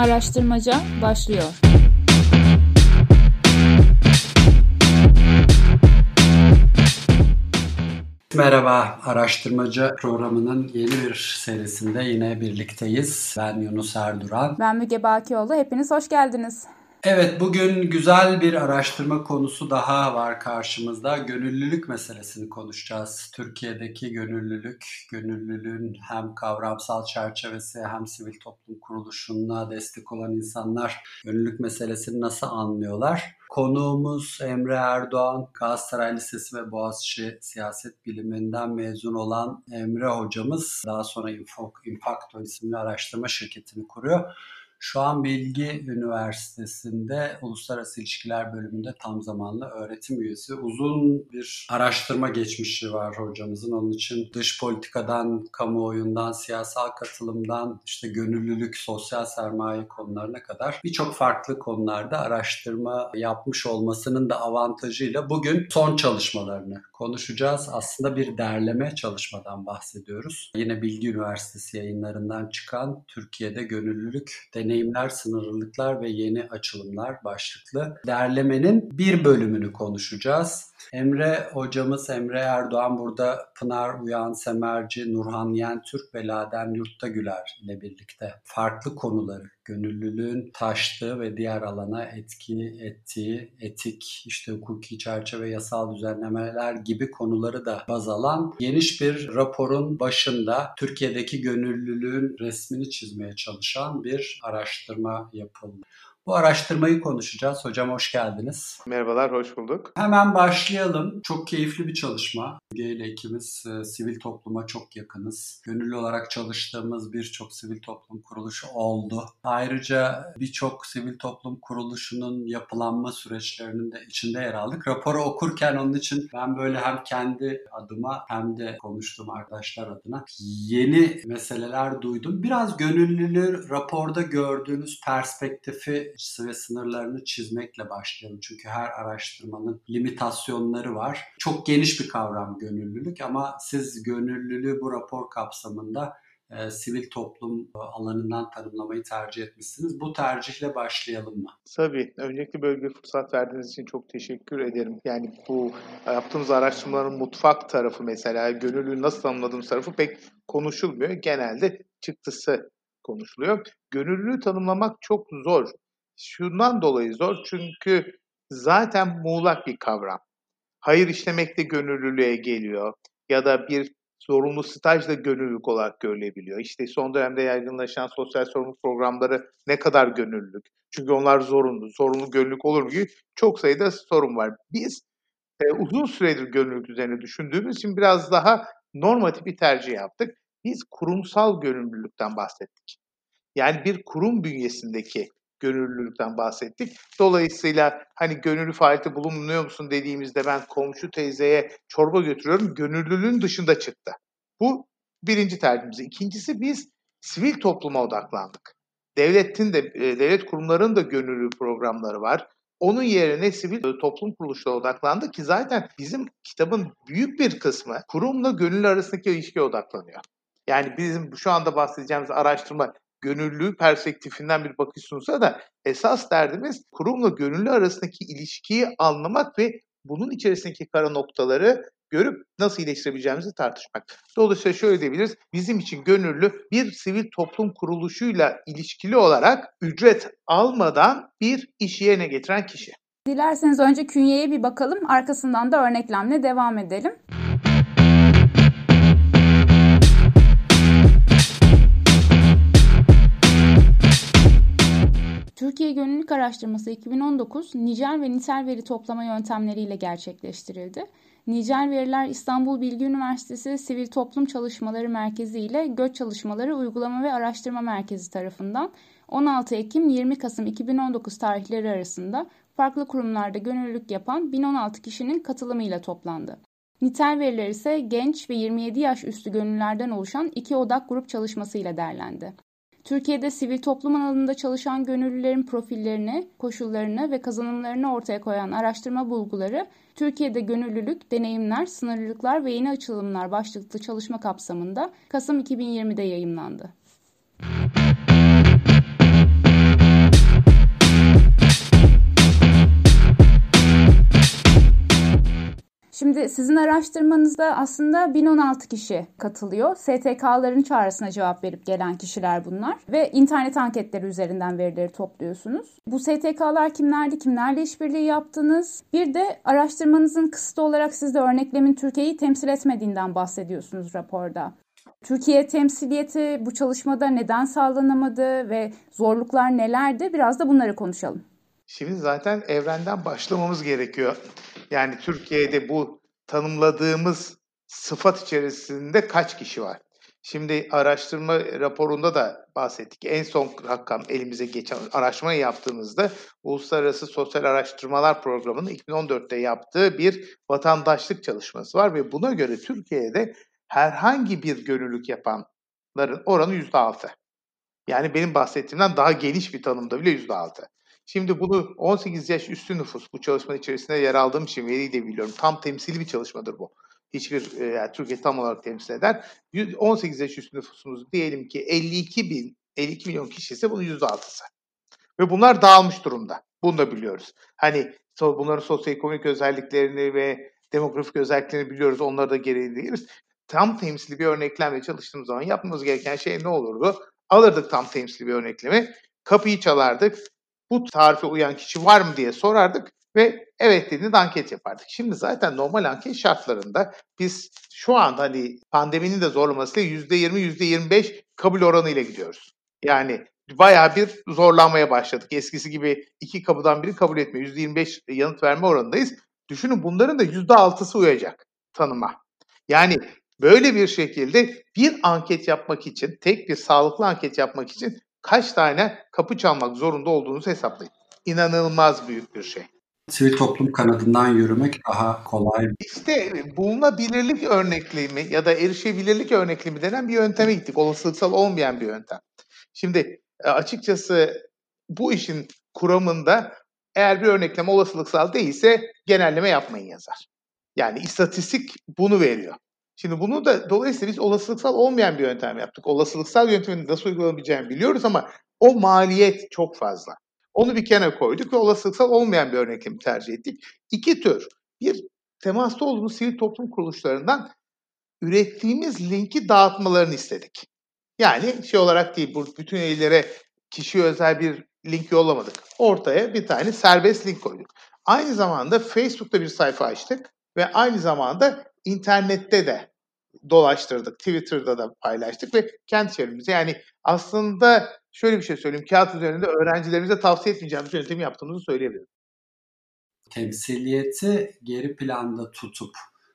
Araştırmaca başlıyor. Merhaba, Araştırmacı programının yeni bir serisinde yine birlikteyiz. Ben Yunus Erduran. Ben Müge Bakioğlu. Hepiniz hoş geldiniz. Evet, bugün güzel bir araştırma konusu daha var karşımızda. Gönüllülük meselesini konuşacağız. Türkiye'deki gönüllülük, gönüllülüğün hem kavramsal çerçevesi hem sivil toplum kuruluşuna destek olan insanlar gönüllülük meselesini nasıl anlıyorlar? Konuğumuz Emre Erdoğan, Galatasaray Lisesi ve Boğaziçi Siyaset Biliminden mezun olan Emre hocamız daha sonra Infacto isimli araştırma şirketini kuruyor. Şu an Bilgi Üniversitesi'nde Uluslararası İlişkiler bölümünde tam zamanlı öğretim üyesi. Uzun bir araştırma geçmişi var hocamızın. Onun için dış politikadan, kamuoyundan, siyasal katılımdan, işte gönüllülük, sosyal sermaye konularına kadar birçok farklı konularda araştırma yapmış olmasının da avantajıyla bugün son çalışmalarını konuşacağız. Aslında bir derleme çalışmadan bahsediyoruz. Yine Bilgi Üniversitesi yayınlarından çıkan Türkiye'de gönüllülük deneyim deneyimler, sınırlılıklar ve yeni açılımlar başlıklı derlemenin bir bölümünü konuşacağız. Emre hocamız Emre Erdoğan burada Pınar Uyan Semerci, Nurhan Yentürk ve Laden Yurttagüler ile birlikte farklı konuları gönüllülüğün taştığı ve diğer alana etki ettiği etik, işte hukuki çerçeve, yasal düzenlemeler gibi konuları da baz alan geniş bir raporun başında Türkiye'deki gönüllülüğün resmini çizmeye çalışan bir araştırma yapıldı. Bu araştırmayı konuşacağız. Hocam hoş geldiniz. Merhabalar, hoş bulduk. Hemen başlayalım. Çok keyifli bir çalışma. Ge ile ikimiz e, sivil topluma çok yakınız. Gönüllü olarak çalıştığımız birçok sivil toplum kuruluşu oldu. Ayrıca birçok sivil toplum kuruluşunun yapılanma süreçlerinin de içinde yer aldık. Raporu okurken onun için ben böyle hem kendi adıma hem de konuştuğum arkadaşlar adına yeni meseleler duydum. Biraz gönüllülüğü raporda gördüğünüz perspektifi ve sınırlarını çizmekle başlayalım. Çünkü her araştırmanın limitasyonları var. Çok geniş bir kavram gönüllülük ama siz gönüllülüğü bu rapor kapsamında e, sivil toplum alanından tanımlamayı tercih etmişsiniz. Bu tercihle başlayalım mı? Tabii. Öncelikle böyle bir fırsat verdiğiniz için çok teşekkür ederim. Yani bu yaptığımız araştırmaların mutfak tarafı mesela, gönüllülüğü nasıl tanımladığımız tarafı pek konuşulmuyor. Genelde çıktısı konuşuluyor. Gönüllülüğü tanımlamak çok zor. Şundan dolayı zor çünkü zaten muğlak bir kavram. Hayır işlemek de gönüllülüğe geliyor ya da bir zorunlu staj da gönüllülük olarak görülebiliyor. İşte son dönemde yaygınlaşan sosyal sorumluluk programları ne kadar gönüllülük? Çünkü onlar zorunlu. Zorunlu gönüllülük olur mu çok sayıda sorun var. Biz e, uzun süredir gönüllülük üzerine düşündüğümüz için biraz daha normatif bir tercih yaptık. Biz kurumsal gönüllülükten bahsettik. Yani bir kurum bünyesindeki gönüllülükten bahsettik. Dolayısıyla hani gönüllü faaliyette bulunuyor musun dediğimizde ben komşu teyzeye çorba götürüyorum. Gönüllülüğün dışında çıktı. Bu birinci tercihimiz. İkincisi biz sivil topluma odaklandık. Devletin de e, devlet kurumlarının da gönüllü programları var. Onun yerine sivil toplum kuruluşlara odaklandı ki zaten bizim kitabın büyük bir kısmı kurumla gönüllü arasındaki ilişkiye odaklanıyor. Yani bizim şu anda bahsedeceğimiz araştırma gönüllü perspektifinden bir bakış sunsa da esas derdimiz kurumla gönüllü arasındaki ilişkiyi anlamak ve bunun içerisindeki kara noktaları görüp nasıl iyileştirebileceğimizi tartışmak. Dolayısıyla şöyle diyebiliriz. Bizim için gönüllü bir sivil toplum kuruluşuyla ilişkili olarak ücret almadan bir iş yerine getiren kişi. Dilerseniz önce künyeye bir bakalım. Arkasından da örneklemle devam edelim. Türkiye Gönüllülük Araştırması 2019 nicel ve nitel veri toplama yöntemleriyle gerçekleştirildi. Nicel veriler İstanbul Bilgi Üniversitesi Sivil Toplum Çalışmaları Merkezi ile Göç Çalışmaları Uygulama ve Araştırma Merkezi tarafından 16 Ekim 20 Kasım 2019 tarihleri arasında farklı kurumlarda gönüllülük yapan 1016 kişinin katılımıyla toplandı. Nitel veriler ise genç ve 27 yaş üstü gönüllülerden oluşan iki odak grup çalışmasıyla derlendi. Türkiye'de sivil toplum alanında çalışan gönüllülerin profillerini, koşullarını ve kazanımlarını ortaya koyan araştırma bulguları, Türkiye'de gönüllülük, deneyimler, sınırlılıklar ve yeni açılımlar başlıklı çalışma kapsamında Kasım 2020'de yayımlandı. Şimdi sizin araştırmanızda aslında 1016 kişi katılıyor. STK'ların çağrısına cevap verip gelen kişiler bunlar. Ve internet anketleri üzerinden verileri topluyorsunuz. Bu STK'lar kimlerdi, kimlerle işbirliği yaptınız? Bir de araştırmanızın kısıtlı olarak siz de örneklemin Türkiye'yi temsil etmediğinden bahsediyorsunuz raporda. Türkiye temsiliyeti bu çalışmada neden sağlanamadı ve zorluklar nelerdi? Biraz da bunları konuşalım. Şimdi zaten evrenden başlamamız gerekiyor. Yani Türkiye'de bu tanımladığımız sıfat içerisinde kaç kişi var? Şimdi araştırma raporunda da bahsettik. En son rakam elimize geçen araştırma yaptığımızda Uluslararası Sosyal Araştırmalar Programı'nın 2014'te yaptığı bir vatandaşlık çalışması var ve buna göre Türkiye'de herhangi bir gönüllülük yapanların oranı %6. Yani benim bahsettiğimden daha geniş bir tanımda bile %6. Şimdi bunu 18 yaş üstü nüfus bu çalışma içerisinde yer aldığım için veriyi de biliyorum. Tam temsili bir çalışmadır bu. Hiçbir e, yani Türkiye tam olarak temsil eder. 18 yaş üstü nüfusumuz diyelim ki 52 bin 52 milyon kişi ise bunun %6'sı. Ve bunlar dağılmış durumda. Bunu da biliyoruz. Hani bunların sosyoekonomik özelliklerini ve demografik özelliklerini biliyoruz. Onları da gereği değiliz. Tam temsili bir örneklemle çalıştığımız zaman yapmamız gereken şey ne olurdu? Alırdık tam temsili bir örneklemi. Kapıyı çalardık bu tarife uyan kişi var mı diye sorardık ve evet dediğinde anket yapardık. Şimdi zaten normal anket şartlarında biz şu anda hani pandeminin de zorlamasıyla %20, %25 kabul oranıyla gidiyoruz. Yani bayağı bir zorlanmaya başladık. Eskisi gibi iki kapıdan biri kabul etmiyor. %25 yanıt verme oranındayız. Düşünün bunların da %6'sı uyacak tanıma. Yani böyle bir şekilde bir anket yapmak için, tek bir sağlıklı anket yapmak için kaç tane kapı çalmak zorunda olduğunuzu hesaplayın. İnanılmaz büyük bir şey. Sivil toplum kanadından yürümek daha kolay. İşte bulunabilirlik örneklemi ya da erişebilirlik örneklemi denen bir yönteme gittik. Olasılıksal olmayan bir yöntem. Şimdi e, açıkçası bu işin kuramında eğer bir örnekleme olasılıksal değilse genelleme yapmayın yazar. Yani istatistik bunu veriyor. Şimdi bunu da dolayısıyla biz olasılıksal olmayan bir yöntem yaptık. Olasılıksal yöntemin nasıl uygulanabileceğini biliyoruz ama o maliyet çok fazla. Onu bir kenara koyduk ve olasılıksal olmayan bir örneklemi tercih ettik. İki tür. Bir, temasta olduğumuz sivil toplum kuruluşlarından ürettiğimiz linki dağıtmalarını istedik. Yani şey olarak değil, bu bütün üyelere kişi özel bir link yollamadık. Ortaya bir tane serbest link koyduk. Aynı zamanda Facebook'ta bir sayfa açtık ve aynı zamanda internette de dolaştırdık. Twitter'da da paylaştık ve kendi çevremize yani aslında şöyle bir şey söyleyeyim. Kağıt üzerinde öğrencilerimize tavsiye etmeyeceğimiz yöntemi yaptığımızı söyleyebilirim. Temsiliyeti geri planda tutup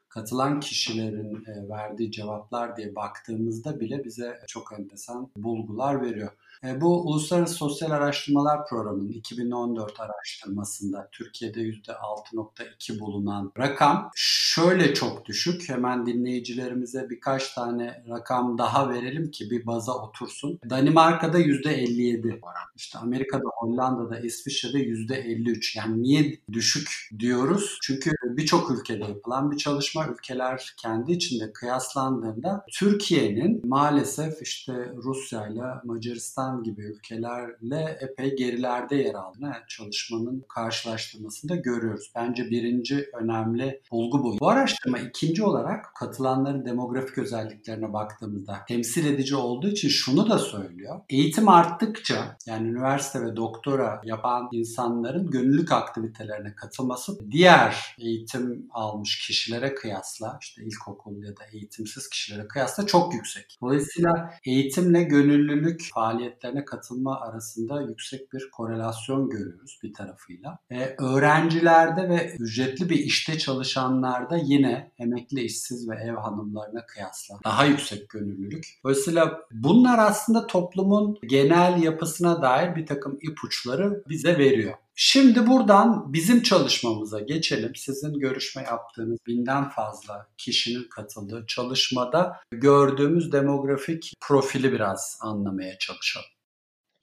katılan kişilerin e, verdiği cevaplar diye baktığımızda bile bize çok enteresan bulgular veriyor. E, bu Uluslararası Sosyal Araştırmalar Programı'nın 2014 araştırmasında Türkiye'de %6.2 bulunan rakam şöyle çok düşük. Hemen dinleyicilerimize birkaç tane rakam daha verelim ki bir baza otursun. Danimarka'da %57 oran. İşte Amerika'da, Hollanda'da, İsviçre'de %53. Yani niye düşük diyoruz? Çünkü birçok ülkede yapılan bir çalışma. Ülkeler kendi içinde kıyaslandığında Türkiye'nin maalesef işte Rusya ile Macaristan Yunanistan gibi ülkelerle epey gerilerde yer aldığını çalışmanın karşılaştırmasında görüyoruz. Bence birinci önemli bulgu bu. Bu araştırma ikinci olarak katılanların demografik özelliklerine baktığımızda temsil edici olduğu için şunu da söylüyor. Eğitim arttıkça yani üniversite ve doktora yapan insanların gönüllülük aktivitelerine katılması diğer eğitim almış kişilere kıyasla işte ilkokul ya da eğitimsiz kişilere kıyasla çok yüksek. Dolayısıyla eğitimle gönüllülük faaliyet faaliyetlerine katılma arasında yüksek bir korelasyon görüyoruz bir tarafıyla. E, öğrencilerde ve ücretli bir işte çalışanlarda yine emekli işsiz ve ev hanımlarına kıyasla daha yüksek gönüllülük. Dolayısıyla bunlar aslında toplumun genel yapısına dair bir takım ipuçları bize veriyor. Şimdi buradan bizim çalışmamıza geçelim. Sizin görüşme yaptığınız binden fazla kişinin katıldığı çalışmada gördüğümüz demografik profili biraz anlamaya çalışalım.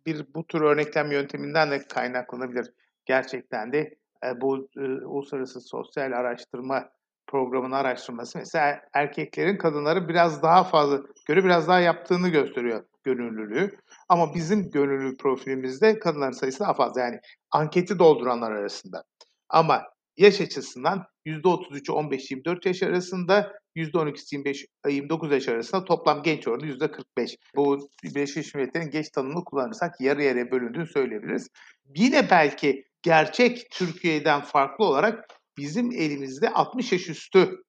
Bir bu tür örneklem yönteminden de kaynaklanabilir. Gerçekten de e, bu e, uluslararası sosyal araştırma programının araştırması mesela erkeklerin kadınları biraz daha fazla göre biraz daha yaptığını gösteriyor gönüllülüğü. Ama bizim gönüllü profilimizde kadınların sayısı daha fazla. Yani anketi dolduranlar arasında. Ama yaş açısından %33'ü 15-24 yaş arasında, %12-25 29 yaş arasında toplam genç oranı %45. Bu Birleşmiş Milletler'in genç tanımını kullanırsak yarı yarıya bölündüğünü söyleyebiliriz. Yine belki gerçek Türkiye'den farklı olarak bizim elimizde 60 yaş üstü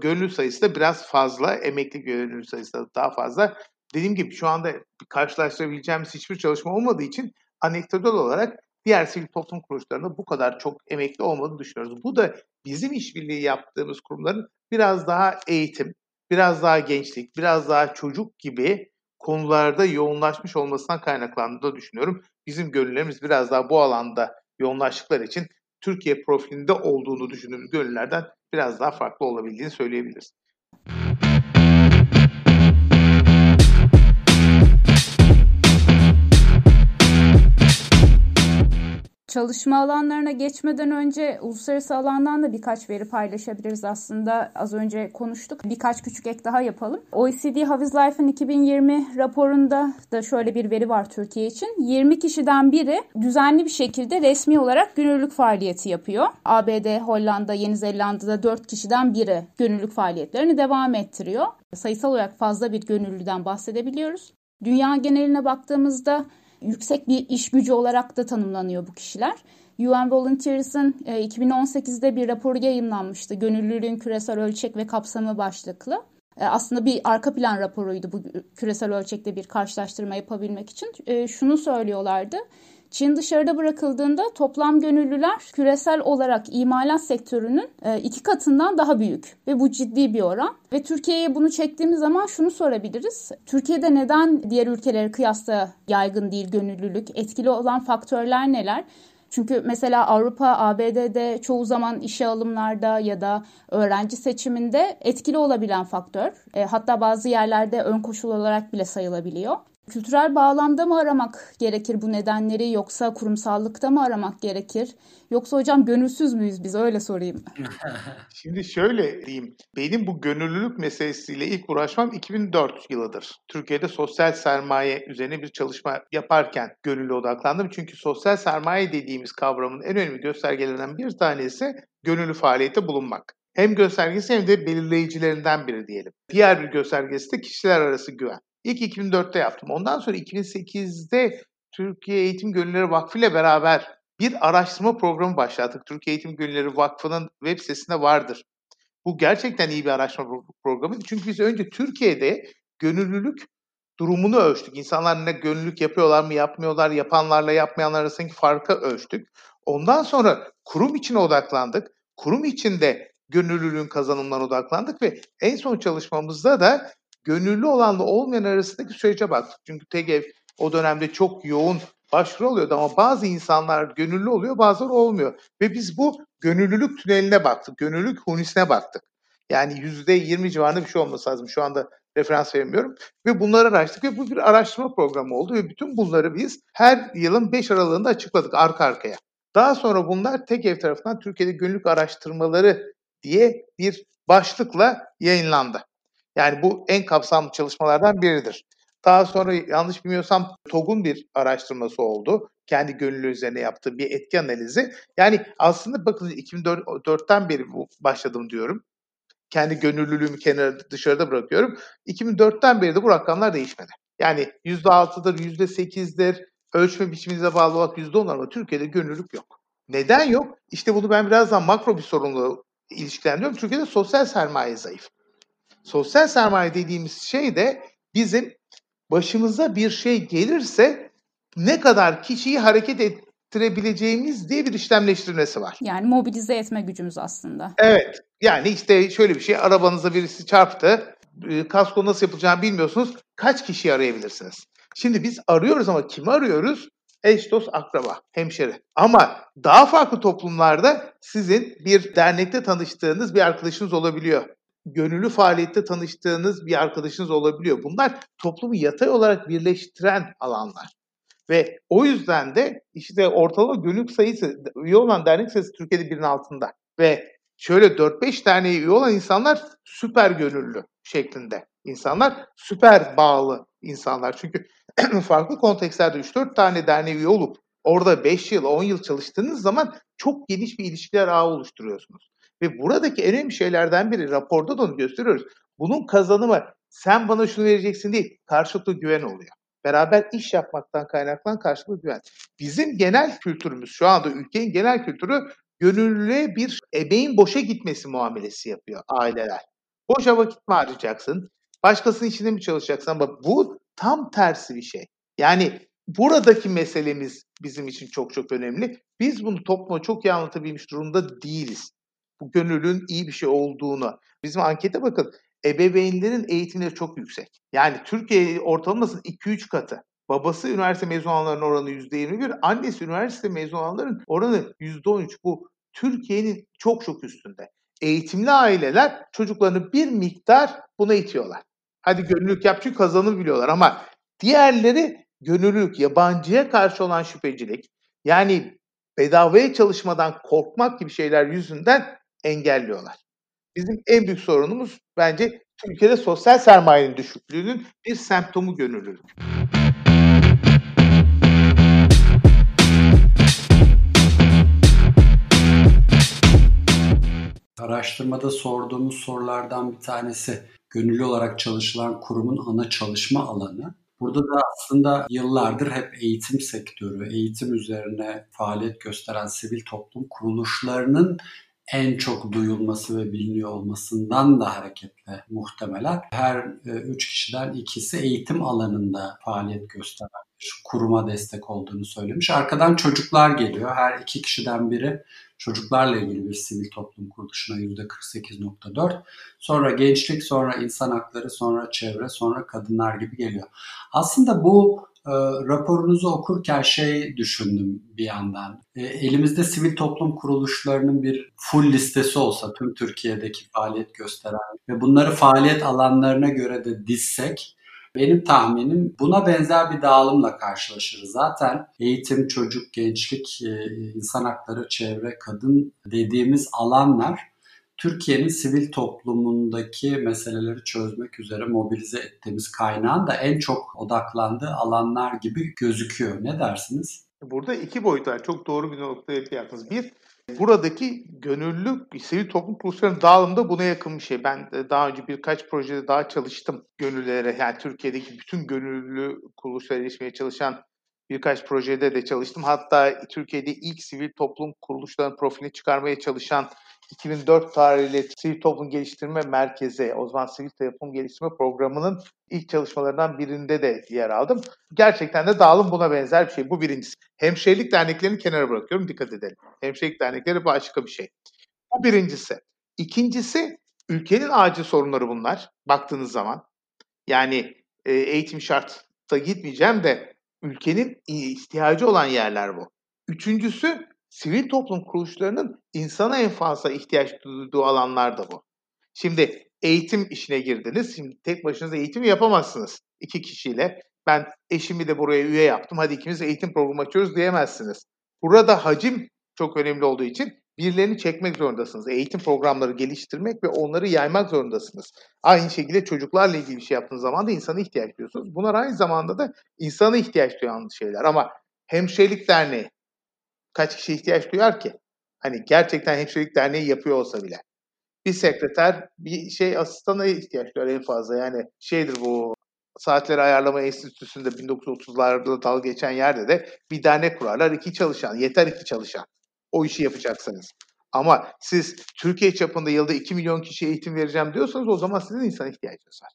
gönüllü sayısı da biraz fazla, emekli gönüllü sayısı da daha fazla. Dediğim gibi şu anda karşılaştırabileceğimiz hiçbir çalışma olmadığı için anekdotal olarak diğer sivil toplum kuruluşlarında bu kadar çok emekli olmadığını düşünüyoruz. Bu da bizim işbirliği yaptığımız kurumların biraz daha eğitim, biraz daha gençlik, biraz daha çocuk gibi konularda yoğunlaşmış olmasından kaynaklandığını düşünüyorum. Bizim gönüllerimiz biraz daha bu alanda yoğunlaştıkları için Türkiye profilinde olduğunu düşündüğümüz gönüllerden biraz daha farklı olabildiğini söyleyebiliriz. Çalışma alanlarına geçmeden önce uluslararası alandan da birkaç veri paylaşabiliriz aslında. Az önce konuştuk. Birkaç küçük ek daha yapalım. OECD Haviz Life'ın 2020 raporunda da şöyle bir veri var Türkiye için. 20 kişiden biri düzenli bir şekilde resmi olarak gönüllülük faaliyeti yapıyor. ABD, Hollanda, Yeni Zelanda'da 4 kişiden biri gönüllülük faaliyetlerini devam ettiriyor. Sayısal olarak fazla bir gönüllüden bahsedebiliyoruz. Dünya geneline baktığımızda yüksek bir iş gücü olarak da tanımlanıyor bu kişiler. UN Volunteers'ın 2018'de e, bir raporu yayınlanmıştı. Gönüllülüğün küresel ölçek ve kapsamı başlıklı. E, aslında bir arka plan raporuydu bu küresel ölçekte bir karşılaştırma yapabilmek için. E, şunu söylüyorlardı. Çin dışarıda bırakıldığında toplam gönüllüler küresel olarak imalat sektörünün e, iki katından daha büyük ve bu ciddi bir oran. Ve Türkiye'ye bunu çektiğimiz zaman şunu sorabiliriz. Türkiye'de neden diğer ülkelere kıyasla yaygın değil gönüllülük? Etkili olan faktörler neler? Çünkü mesela Avrupa, ABD'de çoğu zaman işe alımlarda ya da öğrenci seçiminde etkili olabilen faktör. E, hatta bazı yerlerde ön koşul olarak bile sayılabiliyor. Kültürel bağlamda mı aramak gerekir bu nedenleri yoksa kurumsallıkta mı aramak gerekir? Yoksa hocam gönülsüz müyüz biz öyle sorayım. Şimdi şöyle diyeyim. Benim bu gönüllülük meselesiyle ilk uğraşmam 2004 yılıdır. Türkiye'de sosyal sermaye üzerine bir çalışma yaparken gönüllü odaklandım. Çünkü sosyal sermaye dediğimiz kavramın en önemli göstergelerinden bir tanesi gönüllü faaliyette bulunmak. Hem göstergesi hem de belirleyicilerinden biri diyelim. Diğer bir göstergesi de kişiler arası güven. İlk 2004'te yaptım. Ondan sonra 2008'de Türkiye Eğitim Gönülleri Vakfı ile beraber bir araştırma programı başlattık. Türkiye Eğitim Gönülleri Vakfı'nın web sitesinde vardır. Bu gerçekten iyi bir araştırma programıydı. Çünkü biz önce Türkiye'de gönüllülük durumunu ölçtük. İnsanlar ne gönüllülük yapıyorlar mı, yapmıyorlar, yapanlarla yapmayanlar arasındaki farkı ölçtük. Ondan sonra kurum içine odaklandık. Kurum içinde gönüllülüğün kazanımlarına odaklandık ve en son çalışmamızda da gönüllü olanla olmayan arasındaki sürece baktık. Çünkü TGV o dönemde çok yoğun başvuru oluyordu ama bazı insanlar gönüllü oluyor bazıları olmuyor. Ve biz bu gönüllülük tüneline baktık, gönüllülük hunisine baktık. Yani %20 civarında bir şey olması lazım. Şu anda referans veremiyorum. Ve bunları araştırdık ve bu bir araştırma programı oldu ve bütün bunları biz her yılın 5 aralığında açıkladık arka arkaya. Daha sonra bunlar tek ev tarafından Türkiye'de gönüllülük araştırmaları diye bir başlıkla yayınlandı. Yani bu en kapsamlı çalışmalardan biridir. Daha sonra yanlış bilmiyorsam TOG'un bir araştırması oldu. Kendi gönüllü üzerine yaptığı bir etki analizi. Yani aslında bakın 2004'ten beri bu başladım diyorum. Kendi gönüllülüğümü kenara dışarıda bırakıyorum. 2004'ten beri de bu rakamlar değişmedi. Yani %6'dır, %8'dir, ölçme biçiminize bağlı olarak %10 ama Türkiye'de gönüllülük yok. Neden yok? İşte bunu ben birazdan makro bir sorunla ilişkilendiriyorum. Türkiye'de sosyal sermaye zayıf. Sosyal sermaye dediğimiz şey de bizim başımıza bir şey gelirse ne kadar kişiyi hareket ettirebileceğimiz diye bir işlemleştirmesi var. Yani mobilize etme gücümüz aslında. Evet. Yani işte şöyle bir şey arabanıza birisi çarptı. E, kasko nasıl yapılacağını bilmiyorsunuz. Kaç kişiyi arayabilirsiniz? Şimdi biz arıyoruz ama kimi arıyoruz? Eş, dost, akraba, hemşeri. Ama daha farklı toplumlarda sizin bir dernekte tanıştığınız bir arkadaşınız olabiliyor gönüllü faaliyette tanıştığınız bir arkadaşınız olabiliyor. Bunlar toplumu yatay olarak birleştiren alanlar. Ve o yüzden de işte ortalama gönüllü sayısı, üye olan dernek sayısı Türkiye'de birinin altında. Ve şöyle 4-5 tane üye olan insanlar süper gönüllü şeklinde insanlar, süper bağlı insanlar. Çünkü farklı kontekstlerde 3-4 tane derneğe üye olup Orada 5 yıl, 10 yıl çalıştığınız zaman çok geniş bir ilişkiler ağı oluşturuyorsunuz. Ve buradaki en önemli şeylerden biri, raporda da onu gösteriyoruz. Bunun kazanımı sen bana şunu vereceksin değil, karşılıklı güven oluyor. Beraber iş yapmaktan kaynaklanan karşılıklı güven. Bizim genel kültürümüz, şu anda ülkenin genel kültürü gönüllüye bir ebeğin boşa gitmesi muamelesi yapıyor aileler. Boşa vakit mi harcayacaksın? Başkasının içinde mi çalışacaksın? Ama bu tam tersi bir şey. Yani buradaki meselemiz bizim için çok çok önemli. Biz bunu topluma çok iyi anlatabilmiş durumda değiliz. Bu gönüllülüğün iyi bir şey olduğunu. Bizim ankete bakın ebeveynlerin eğitimleri çok yüksek. Yani Türkiye ortalamasının 2-3 katı. Babası üniversite mezun olanların oranı %21, annesi üniversite mezun olanların oranı %13. Bu Türkiye'nin çok çok üstünde. Eğitimli aileler çocuklarını bir miktar buna itiyorlar. Hadi gönüllülük yap çünkü kazanır biliyorlar ama diğerleri gönüllülük, yabancıya karşı olan şüphecilik, yani bedavaya çalışmadan korkmak gibi şeyler yüzünden engelliyorlar. Bizim en büyük sorunumuz bence Türkiye'de sosyal sermayenin düşüklüğünün bir semptomu gönüllülük. Araştırmada sorduğumuz sorulardan bir tanesi gönüllü olarak çalışılan kurumun ana çalışma alanı. Burada da aslında yıllardır hep eğitim sektörü, eğitim üzerine faaliyet gösteren sivil toplum kuruluşlarının en çok duyulması ve biliniyor olmasından da hareketle muhtemelen her e, üç kişiden ikisi eğitim alanında faaliyet gösteren bir kuruma destek olduğunu söylemiş. Arkadan çocuklar geliyor. Her iki kişiden biri çocuklarla ilgili bir sivil toplum kuruluşuna %48.4. Sonra gençlik, sonra insan hakları, sonra çevre, sonra kadınlar gibi geliyor. Aslında bu e, raporunuzu okurken şey düşündüm bir yandan. E, elimizde sivil toplum kuruluşlarının bir full listesi olsa tüm Türkiye'deki faaliyet gösteren ve bunları faaliyet alanlarına göre de dizsek benim tahminim buna benzer bir dağılımla karşılaşırız. Zaten eğitim, çocuk, gençlik, e, insan hakları, çevre, kadın dediğimiz alanlar Türkiye'nin sivil toplumundaki meseleleri çözmek üzere mobilize ettiğimiz kaynağın da en çok odaklandığı alanlar gibi gözüküyor. Ne dersiniz? Burada iki boyut var. Çok doğru bir noktaya yaptınız. Bir, buradaki gönüllü sivil toplum kuruluşlarının dağılımda buna yakın bir şey. Ben daha önce birkaç projede daha çalıştım gönüllülere. Yani Türkiye'deki bütün gönüllü kuruluşlara erişmeye çalışan birkaç projede de çalıştım. Hatta Türkiye'de ilk sivil toplum kuruluşlarının profilini çıkarmaya çalışan 2004 tarihli Sivil Toplum Geliştirme Merkezi, o zaman Sivil Toplum Geliştirme Programı'nın ilk çalışmalarından birinde de yer aldım. Gerçekten de dağılım buna benzer bir şey. Bu birincisi. Hemşirelik derneklerini kenara bırakıyorum, dikkat edelim. Hemşirelik dernekleri başka bir şey. Bu birincisi. İkincisi, ülkenin acil sorunları bunlar baktığınız zaman. Yani e, eğitim şartta gitmeyeceğim de ülkenin ihtiyacı olan yerler bu. Üçüncüsü sivil toplum kuruluşlarının insana en fazla ihtiyaç duyduğu alanlar da bu. Şimdi eğitim işine girdiniz. Şimdi tek başınıza eğitim yapamazsınız iki kişiyle. Ben eşimi de buraya üye yaptım. Hadi ikimiz eğitim programı açıyoruz diyemezsiniz. Burada hacim çok önemli olduğu için birilerini çekmek zorundasınız. Eğitim programları geliştirmek ve onları yaymak zorundasınız. Aynı şekilde çocuklarla ilgili bir şey yaptığınız zaman da insana ihtiyaç duyuyorsunuz. Bunlar aynı zamanda da insana ihtiyaç duyan şeyler. Ama Hemşirelik Derneği kaç kişi ihtiyaç duyar ki? Hani gerçekten hemşirelik derneği yapıyor olsa bile. Bir sekreter, bir şey asistana ihtiyaç duyar en fazla. Yani şeydir bu Saatleri Ayarlama Enstitüsü'nde 1930'larda dalga geçen yerde de bir dernek kurarlar. iki çalışan, yeter iki çalışan. O işi yapacaksınız. Ama siz Türkiye çapında yılda 2 milyon kişiye eğitim vereceğim diyorsanız o zaman sizin insan ihtiyacınız var.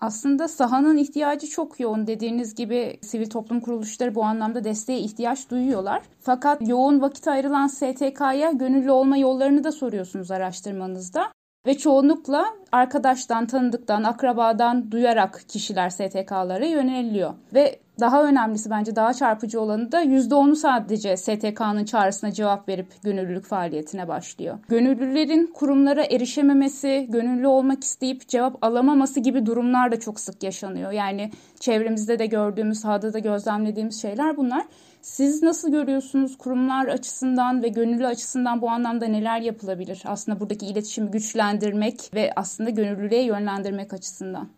Aslında sahanın ihtiyacı çok yoğun. Dediğiniz gibi sivil toplum kuruluşları bu anlamda desteğe ihtiyaç duyuyorlar. Fakat yoğun vakit ayrılan STK'ya gönüllü olma yollarını da soruyorsunuz araştırmanızda. Ve çoğunlukla arkadaştan, tanıdıktan, akrabadan duyarak kişiler STK'lara yöneliyor. Ve daha önemlisi bence daha çarpıcı olanı da %10'u sadece STK'nın çağrısına cevap verip gönüllülük faaliyetine başlıyor. Gönüllülerin kurumlara erişememesi, gönüllü olmak isteyip cevap alamaması gibi durumlar da çok sık yaşanıyor. Yani çevremizde de gördüğümüz, sahada da gözlemlediğimiz şeyler bunlar. Siz nasıl görüyorsunuz kurumlar açısından ve gönüllü açısından bu anlamda neler yapılabilir? Aslında buradaki iletişimi güçlendirmek ve aslında gönüllülüğe yönlendirmek açısından.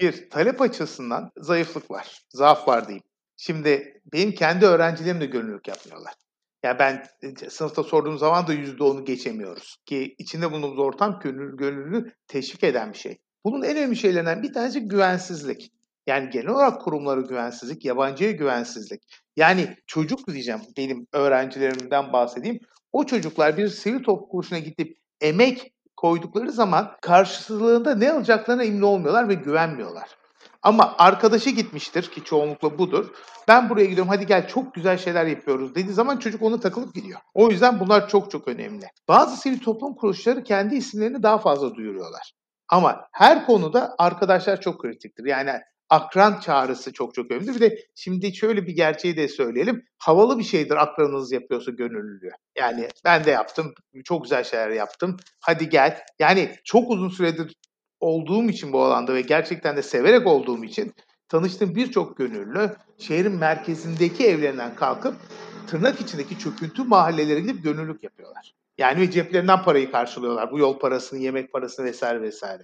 Bir, talep açısından zayıflık var. Zaaf var diyeyim. Şimdi benim kendi öğrencilerim de gönüllülük yapmıyorlar. Yani ben e, sınıfta sorduğum zaman da %10'u geçemiyoruz. Ki içinde bulunduğumuz ortam gönül, gönüllülüğü teşvik eden bir şey. Bunun en önemli şeylerinden bir tanesi güvensizlik. Yani genel olarak kurumlara güvensizlik, yabancıya güvensizlik. Yani çocuk diyeceğim benim öğrencilerimden bahsedeyim. O çocuklar bir sivil toplum kuruluşuna gidip emek koydukları zaman karşılığında ne alacaklarına emin olmuyorlar ve güvenmiyorlar. Ama arkadaşı gitmiştir ki çoğunlukla budur. Ben buraya gidiyorum hadi gel çok güzel şeyler yapıyoruz dediği zaman çocuk ona takılıp gidiyor. O yüzden bunlar çok çok önemli. Bazı sivil toplum kuruluşları kendi isimlerini daha fazla duyuruyorlar. Ama her konuda arkadaşlar çok kritiktir. Yani akran çağrısı çok çok önemli. Bir de şimdi şöyle bir gerçeği de söyleyelim. Havalı bir şeydir akranınız yapıyorsa gönüllülüğü. Yani ben de yaptım. Çok güzel şeyler yaptım. Hadi gel. Yani çok uzun süredir olduğum için bu alanda ve gerçekten de severek olduğum için tanıştığım birçok gönüllü şehrin merkezindeki evlerinden kalkıp tırnak içindeki çöküntü mahallelere gidip gönüllülük yapıyorlar. Yani ve ceplerinden parayı karşılıyorlar. Bu yol parasını, yemek parasını vesaire vesaire.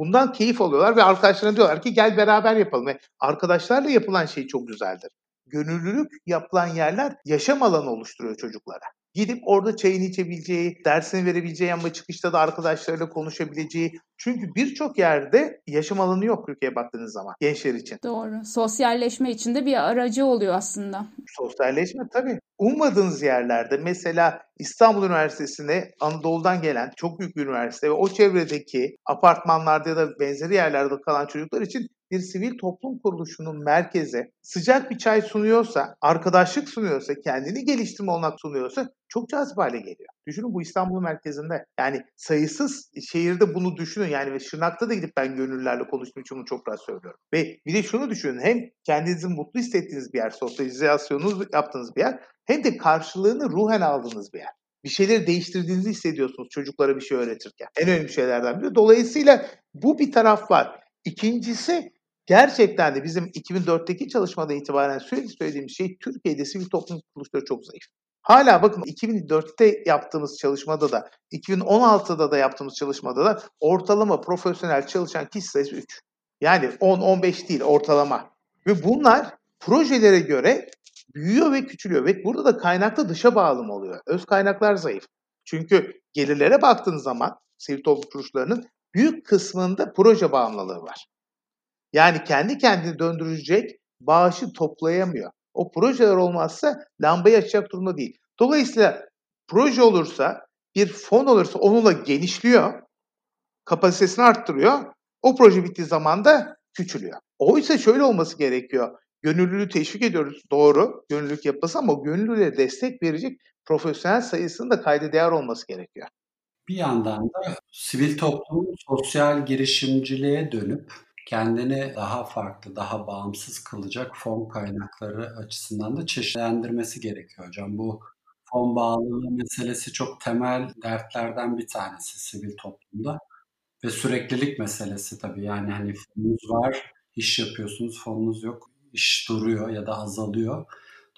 Bundan keyif alıyorlar ve arkadaşlarına diyorlar ki gel beraber yapalım. Ve arkadaşlarla yapılan şey çok güzeldir. Gönüllülük yapılan yerler yaşam alanı oluşturuyor çocuklara. Gidip orada çayını içebileceği, dersini verebileceği ama çıkışta da arkadaşlarıyla konuşabileceği. Çünkü birçok yerde yaşam alanı yok Türkiye'ye baktığınız zaman gençler için. Doğru. Sosyalleşme için de bir aracı oluyor aslında. Sosyalleşme tabii. Ummadığınız yerlerde mesela İstanbul Üniversitesi'ne Anadolu'dan gelen çok büyük bir üniversite ve o çevredeki apartmanlarda ya da benzeri yerlerde kalan çocuklar için bir sivil toplum kuruluşunun merkeze sıcak bir çay sunuyorsa, arkadaşlık sunuyorsa, kendini geliştirme olanak sunuyorsa çok cazip hale geliyor. Düşünün bu İstanbul merkezinde. Yani sayısız şehirde bunu düşünün. Yani Şırnak'ta da gidip ben gönüllülerle konuştuğum için bunu çok rahat söylüyorum. Ve bir de şunu düşünün. Hem kendinizi mutlu hissettiğiniz bir yer, sosyalizasyonunuz yaptığınız bir yer hem de karşılığını ruhen aldığınız bir yer bir şeyleri değiştirdiğinizi hissediyorsunuz çocuklara bir şey öğretirken. En önemli şeylerden biri. Dolayısıyla bu bir taraf var. İkincisi gerçekten de bizim 2004'teki çalışmada itibaren sürekli söylediğimiz şey Türkiye'de sivil toplum kuruluşları çok zayıf. Hala bakın 2004'te yaptığımız çalışmada da 2016'da da yaptığımız çalışmada da ortalama profesyonel çalışan kişi sayısı 3. Yani 10-15 değil ortalama. Ve bunlar projelere göre büyüyor ve küçülüyor. Ve burada da kaynakta dışa bağlım oluyor. Öz kaynaklar zayıf. Çünkü gelirlere baktığınız zaman sivil toplum kuruluşlarının büyük kısmında proje bağımlılığı var. Yani kendi kendini döndürecek bağışı toplayamıyor. O projeler olmazsa lambayı açacak durumda değil. Dolayısıyla proje olursa, bir fon olursa onunla genişliyor, kapasitesini arttırıyor. O proje bittiği zaman da küçülüyor. Oysa şöyle olması gerekiyor. Gönüllülüğü teşvik ediyoruz. Doğru. Gönüllülük yapması ama gönüllülüğe destek verecek profesyonel sayısının da kayda değer olması gerekiyor. Bir yandan da sivil toplum sosyal girişimciliğe dönüp kendini daha farklı, daha bağımsız kılacak fon kaynakları açısından da çeşitlendirmesi gerekiyor hocam. Bu fon bağlılığı meselesi çok temel dertlerden bir tanesi sivil toplumda ve süreklilik meselesi tabii. Yani hani fonunuz var, iş yapıyorsunuz, fonunuz yok, iş duruyor ya da azalıyor.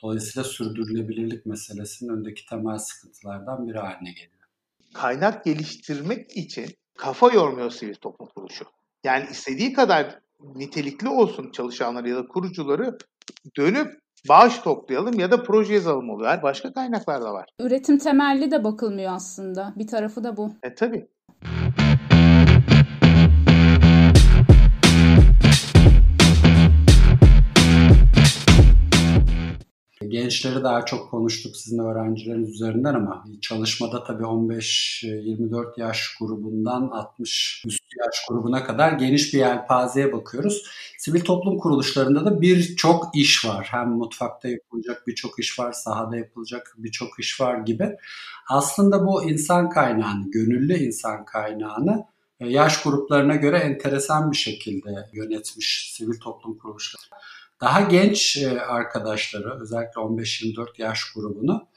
Dolayısıyla sürdürülebilirlik meselesinin öndeki temel sıkıntılardan biri haline geliyor. Kaynak geliştirmek için kafa yormuyor sivil toplum kuruluşu. Yani istediği kadar nitelikli olsun çalışanları ya da kurucuları dönüp bağış toplayalım ya da proje yazalım oluyor. Başka kaynaklar da var. Üretim temelli de bakılmıyor aslında. Bir tarafı da bu. E tabii. Gençleri daha çok konuştuk sizin öğrencileriniz üzerinden ama çalışmada tabii 15-24 yaş grubundan 60 üstü yaş grubuna kadar geniş bir yelpazeye bakıyoruz. Sivil toplum kuruluşlarında da birçok iş var. Hem mutfakta yapılacak birçok iş var, sahada yapılacak birçok iş var gibi. Aslında bu insan kaynağını, gönüllü insan kaynağını e, yaş gruplarına göre enteresan bir şekilde yönetmiş sivil toplum kuruluşları. Daha genç e, arkadaşları özellikle 15-24 yaş grubunu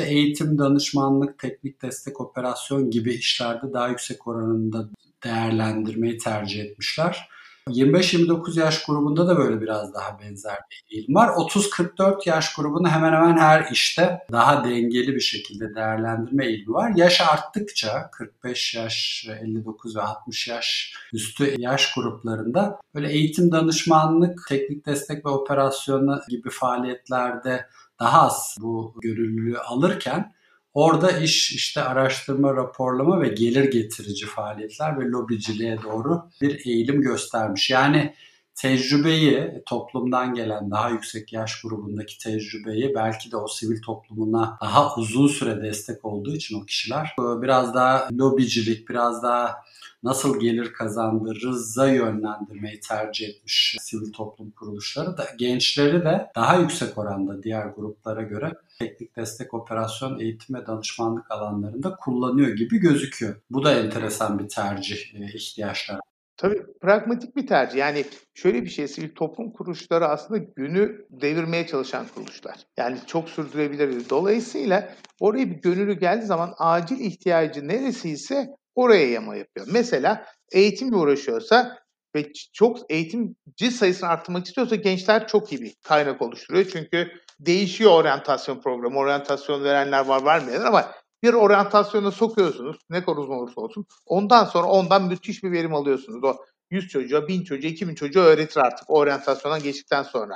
ve eğitim, danışmanlık, teknik destek, operasyon gibi işlerde daha yüksek oranında değerlendirmeyi tercih etmişler. 25-29 yaş grubunda da böyle biraz daha benzer bir eğilim var. 30-44 yaş grubunda hemen hemen her işte daha dengeli bir şekilde değerlendirme eğilimi var. Yaş arttıkça 45 yaş, 59 ve 60 yaş üstü yaş gruplarında böyle eğitim danışmanlık, teknik destek ve operasyonu gibi faaliyetlerde daha az bu görünürlüğü alırken Orada iş işte araştırma, raporlama ve gelir getirici faaliyetler ve lobiciliğe doğru bir eğilim göstermiş. Yani tecrübeyi, toplumdan gelen daha yüksek yaş grubundaki tecrübeyi belki de o sivil toplumuna daha uzun süre destek olduğu için o kişiler biraz daha lobicilik, biraz daha nasıl gelir kazandırırız'a yönlendirmeyi tercih etmiş sivil toplum kuruluşları da gençleri de daha yüksek oranda diğer gruplara göre teknik destek operasyon eğitim ve danışmanlık alanlarında kullanıyor gibi gözüküyor. Bu da enteresan bir tercih e, ihtiyaçlar. Tabii pragmatik bir tercih. Yani şöyle bir şey, sivil toplum kuruluşları aslında günü devirmeye çalışan kuruluşlar. Yani çok sürdürebilir. Dolayısıyla oraya bir gönüllü geldiği zaman acil ihtiyacı neresiyse oraya yama yapıyor. Mesela eğitimle uğraşıyorsa ve çok eğitimci sayısını arttırmak istiyorsa gençler çok iyi bir kaynak oluşturuyor. Çünkü değişiyor oryantasyon programı. Oryantasyon verenler var, vermeyenler ama bir oryantasyona sokuyorsunuz. Ne uzun olursa olsun. Ondan sonra ondan müthiş bir verim alıyorsunuz. O 100 çocuğa, 1000 çocuğa, 2000 çocuğa öğretir artık oryantasyona geçtikten sonra.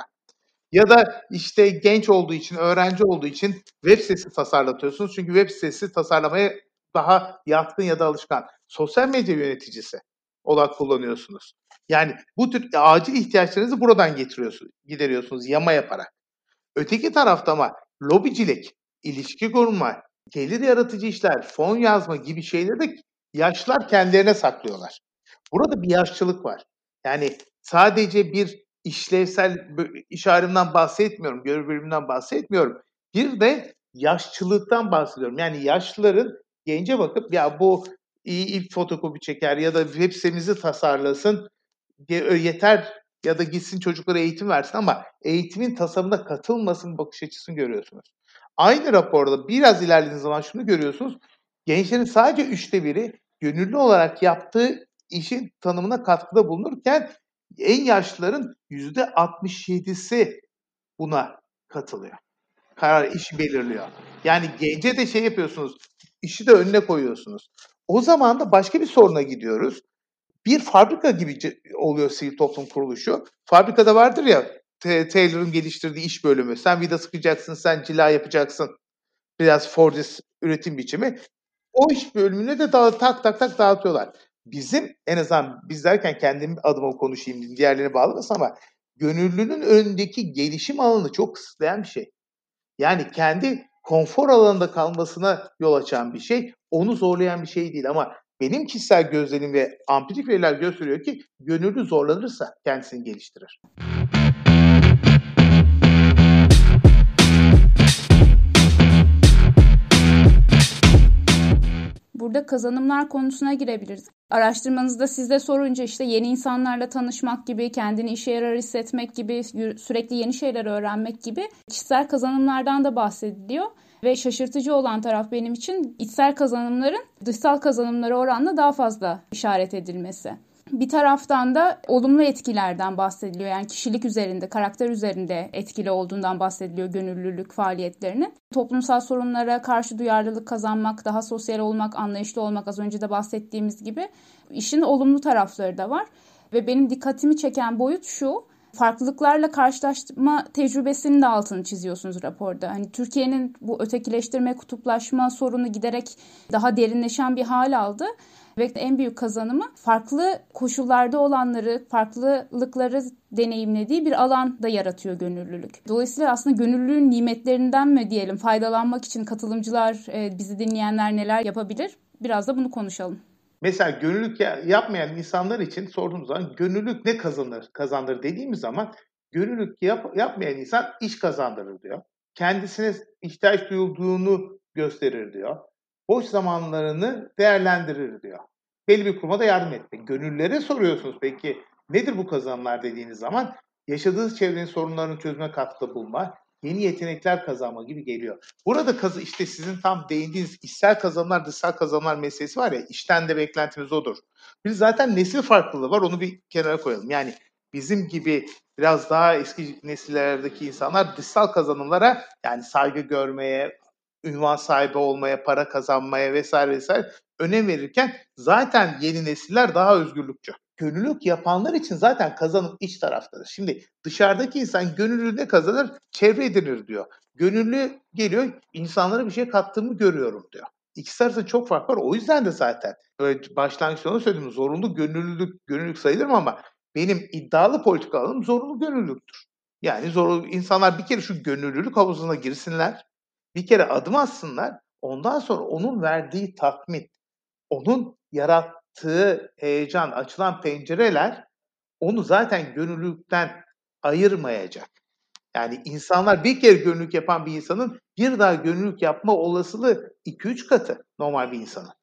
Ya da işte genç olduğu için, öğrenci olduğu için web sitesi tasarlatıyorsunuz. Çünkü web sitesi tasarlamaya daha yatkın ya da alışkan. Sosyal medya yöneticisi olarak kullanıyorsunuz. Yani bu tür acil ihtiyaçlarınızı buradan getiriyorsunuz, gideriyorsunuz yama yaparak. Öteki tarafta ama lobicilik, ilişki kurma, gelir yaratıcı işler, fon yazma gibi şeyleri de yaşlılar kendilerine saklıyorlar. Burada bir yaşlılık var. Yani sadece bir işlevsel iş ayrımından bahsetmiyorum, görev bölümünden bahsetmiyorum. Bir de yaşçılıktan bahsediyorum. Yani yaşlıların gence bakıp ya bu iyi ip fotokopi çeker ya da web sitemizi tasarlasın yeter ya da gitsin çocuklara eğitim versin ama eğitimin tasarımına katılmasın bakış açısını görüyorsunuz. Aynı raporda biraz ilerlediğiniz zaman şunu görüyorsunuz. Gençlerin sadece üçte biri gönüllü olarak yaptığı işin tanımına katkıda bulunurken en yaşlıların yüzde 67'si buna katılıyor. Karar işi belirliyor. Yani gence de şey yapıyorsunuz, işi de önüne koyuyorsunuz. O zaman da başka bir soruna gidiyoruz. Bir fabrika gibi oluyor sivil toplum kuruluşu. Fabrikada vardır ya Taylor'ın geliştirdiği iş bölümü. Sen vida sıkacaksın, sen cila yapacaksın. Biraz Fordist üretim biçimi. O iş bölümünü de dağ, tak tak tak dağıtıyorlar. Bizim en azından biz derken kendim adıma konuşayım diğerlerine bağlamasın ama gönüllünün önündeki gelişim alanı çok kısıtlayan bir şey. Yani kendi konfor alanında kalmasına yol açan bir şey. Onu zorlayan bir şey değil ama benim kişisel gözlemim ve ampirik veriler gösteriyor ki gönüllü zorlanırsa kendisini geliştirir. Burada kazanımlar konusuna girebiliriz. Araştırmanızda sizde sorunca işte yeni insanlarla tanışmak gibi, kendini işe yarar hissetmek gibi, sürekli yeni şeyler öğrenmek gibi kişisel kazanımlardan da bahsediliyor. Ve şaşırtıcı olan taraf benim için içsel kazanımların dışsal kazanımlara oranla daha fazla işaret edilmesi. Bir taraftan da olumlu etkilerden bahsediliyor. Yani kişilik üzerinde, karakter üzerinde etkili olduğundan bahsediliyor gönüllülük faaliyetlerinin. Toplumsal sorunlara karşı duyarlılık kazanmak, daha sosyal olmak, anlayışlı olmak az önce de bahsettiğimiz gibi işin olumlu tarafları da var. Ve benim dikkatimi çeken boyut şu farklılıklarla karşılaşma tecrübesinin de altını çiziyorsunuz raporda. Hani Türkiye'nin bu ötekileştirme, kutuplaşma sorunu giderek daha derinleşen bir hal aldı. Ve en büyük kazanımı farklı koşullarda olanları, farklılıkları deneyimlediği bir alan da yaratıyor gönüllülük. Dolayısıyla aslında gönüllülüğün nimetlerinden mi diyelim faydalanmak için katılımcılar, e, bizi dinleyenler neler yapabilir? Biraz da bunu konuşalım. Mesela gönüllülük yapmayan insanlar için sorduğumuz zaman gönüllülük ne kazanır, kazandırır dediğimiz zaman gönüllülük yap, yapmayan insan iş kazandırır diyor. Kendisine ihtiyaç duyulduğunu gösterir diyor. Boş zamanlarını değerlendirir diyor. Belli bir kuruma da yardım etmek. Gönüllere soruyorsunuz peki nedir bu kazanımlar dediğiniz zaman yaşadığınız çevrenin sorunlarını çözme katkıda bulma, yeni yetenekler kazanma gibi geliyor. Burada kazı işte sizin tam değindiğiniz içsel kazanımlar, dışsal kazanımlar meselesi var ya işten de beklentimiz odur. Biz zaten nesil farklılığı var onu bir kenara koyalım. Yani bizim gibi biraz daha eski nesillerdeki insanlar dışsal kazanımlara yani saygı görmeye, ünvan sahibi olmaya, para kazanmaya vesaire vesaire önem verirken zaten yeni nesiller daha özgürlükçü. Gönüllülük yapanlar için zaten kazanım iç taraftadır. Şimdi dışarıdaki insan gönüllü ne kazanır? Çevre edinir diyor. Gönüllü geliyor, insanlara bir şey kattığımı görüyorum diyor. İkisi arasında çok fark var. O yüzden de zaten böyle başlangıçta söyledim. Zorunlu gönüllülük, gönüllülük sayılır mı ama benim iddialı politika alanım zorunlu gönüllülüktür. Yani zor, insanlar bir kere şu gönüllülük havuzuna girsinler, bir kere adım atsınlar, ondan sonra onun verdiği tatmin, onun yarattığı heyecan, açılan pencereler onu zaten gönüllülükten ayırmayacak. Yani insanlar bir kere gönüllülük yapan bir insanın bir daha gönüllülük yapma olasılığı 2-3 katı normal bir insanın.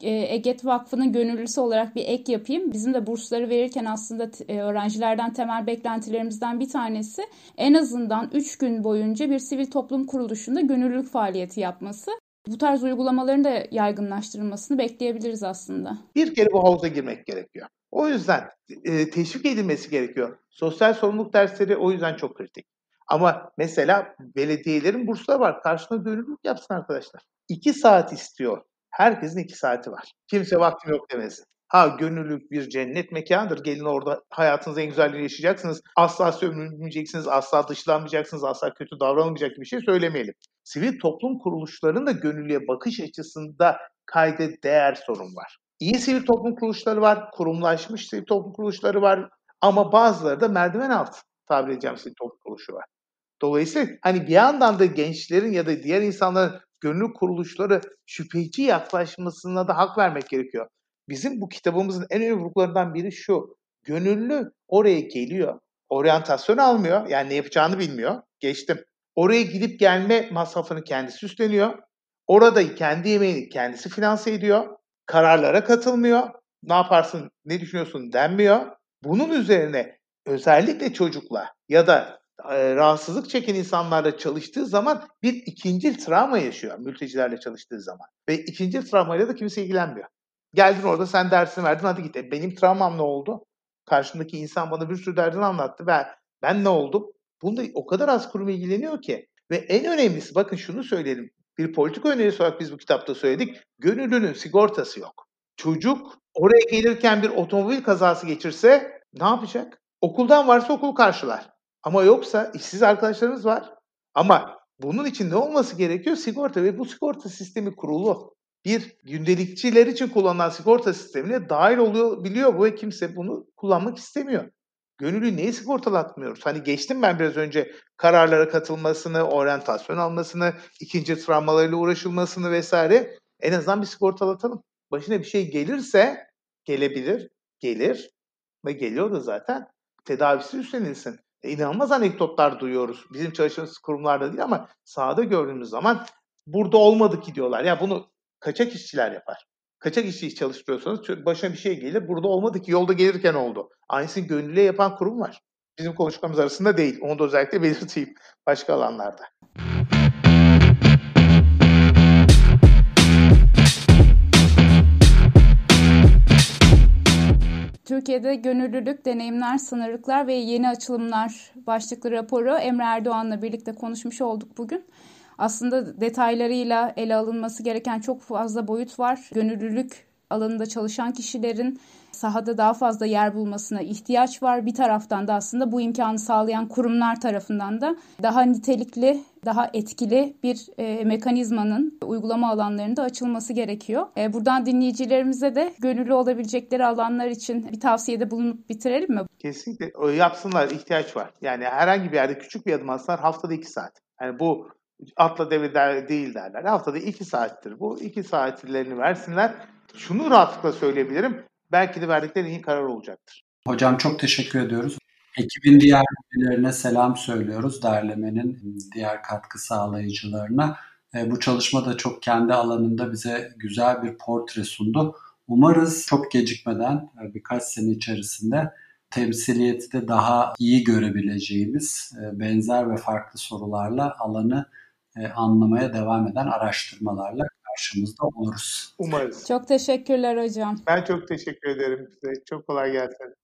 E, Eget Vakfı'nın gönüllüsü olarak bir ek yapayım. Bizim de bursları verirken aslında e, öğrencilerden temel beklentilerimizden bir tanesi en azından 3 gün boyunca bir sivil toplum kuruluşunda gönüllülük faaliyeti yapması. Bu tarz uygulamaların da yaygınlaştırılmasını bekleyebiliriz aslında. Bir kere bu havuza girmek gerekiyor. O yüzden e, teşvik edilmesi gerekiyor. Sosyal sorumluluk dersleri o yüzden çok kritik. Ama mesela belediyelerin bursları var. Karşına gönüllülük yapsın arkadaşlar. İki saat istiyor. Herkesin iki saati var. Kimse vaktim yok demesin. Ha gönüllülük bir cennet mekanıdır. Gelin orada hayatınızın en güzelliğini yaşayacaksınız. Asla sömürülmeyeceksiniz, asla dışlanmayacaksınız, asla kötü davranılmayacak bir şey söylemeyelim. Sivil toplum kuruluşlarının da gönüllüye bakış açısında kayda değer sorun var. İyi sivil toplum kuruluşları var, kurumlaşmış sivil toplum kuruluşları var ama bazıları da merdiven altı tabir edeceğim sivil toplum kuruluşu var. Dolayısıyla hani bir yandan da gençlerin ya da diğer insanların gönüllü kuruluşları şüpheci yaklaşmasına da hak vermek gerekiyor. Bizim bu kitabımızın en önemli vurgularından biri şu. Gönüllü oraya geliyor. Oryantasyon almıyor. Yani ne yapacağını bilmiyor. Geçtim. Oraya gidip gelme masrafını kendisi üstleniyor. Orada kendi yemeğini kendisi finanse ediyor. Kararlara katılmıyor. Ne yaparsın, ne düşünüyorsun denmiyor. Bunun üzerine özellikle çocukla ya da rahatsızlık çeken insanlarla çalıştığı zaman bir ikinci travma yaşıyor mültecilerle çalıştığı zaman. Ve ikinci travmayla da kimse ilgilenmiyor. Geldin orada sen dersini verdin hadi git. E, benim travmam ne oldu? Karşımdaki insan bana bir sürü derdini anlattı ve ben ne oldum? Bunda o kadar az kurum ilgileniyor ki. Ve en önemlisi bakın şunu söyleyelim. Bir politik önerisi olarak biz bu kitapta söyledik. Gönüllünün sigortası yok. Çocuk oraya gelirken bir otomobil kazası geçirse ne yapacak? Okuldan varsa okul karşılar. Ama yoksa işsiz arkadaşlarınız var. Ama bunun için ne olması gerekiyor? Sigorta ve bu sigorta sistemi kurulu. Bir gündelikçiler için kullanılan sigorta sistemine dahil oluyor biliyor bu ve kimse bunu kullanmak istemiyor. Gönüllü neyi sigortalatmıyoruz? Hani geçtim ben biraz önce kararlara katılmasını, oryantasyon almasını, ikinci travmalarıyla uğraşılmasını vesaire. En azından bir sigortalatalım. Başına bir şey gelirse gelebilir, gelir ve geliyor da zaten tedavisi üstlenilsin. E, inanılmaz anekdotlar duyuyoruz. Bizim çalıştığımız kurumlarda değil ama sahada gördüğümüz zaman burada olmadı ki diyorlar. Ya bunu kaçak işçiler yapar. Kaçak işçi çalıştırıyorsanız başına bir şey gelir. Burada olmadı ki yolda gelirken oldu. Aynısını gönüllüye yapan kurum var. Bizim konuşmamız arasında değil. Onu da özellikle belirteyim başka alanlarda. Türkiye'de gönüllülük, deneyimler, sınırlıklar ve yeni açılımlar başlıklı raporu Emre Erdoğan'la birlikte konuşmuş olduk bugün. Aslında detaylarıyla ele alınması gereken çok fazla boyut var. Gönüllülük alanında çalışan kişilerin sahada daha fazla yer bulmasına ihtiyaç var. Bir taraftan da aslında bu imkanı sağlayan kurumlar tarafından da daha nitelikli, daha etkili bir e, mekanizmanın uygulama alanlarında açılması gerekiyor. E, buradan dinleyicilerimize de gönüllü olabilecekleri alanlar için bir tavsiyede bulunup bitirelim mi? Kesinlikle o yapsınlar ihtiyaç var. Yani herhangi bir yerde küçük bir adım atsalar haftada iki saat. Yani bu atla deve der, değil derler. Haftada iki saattir bu. iki saatlerini versinler. Şunu rahatlıkla söyleyebilirim. Belki de verdikleri iyi karar olacaktır. Hocam çok teşekkür ediyoruz. Ekibin diğer üyelerine selam söylüyoruz. Derlemenin diğer katkı sağlayıcılarına. Bu çalışma da çok kendi alanında bize güzel bir portre sundu. Umarız çok gecikmeden e, birkaç sene içerisinde temsiliyeti de daha iyi görebileceğimiz e, benzer ve farklı sorularla alanı anlamaya devam eden araştırmalarla karşımızda oluruz. Umarız. Çok teşekkürler hocam. Ben çok teşekkür ederim size. Çok kolay gelsin.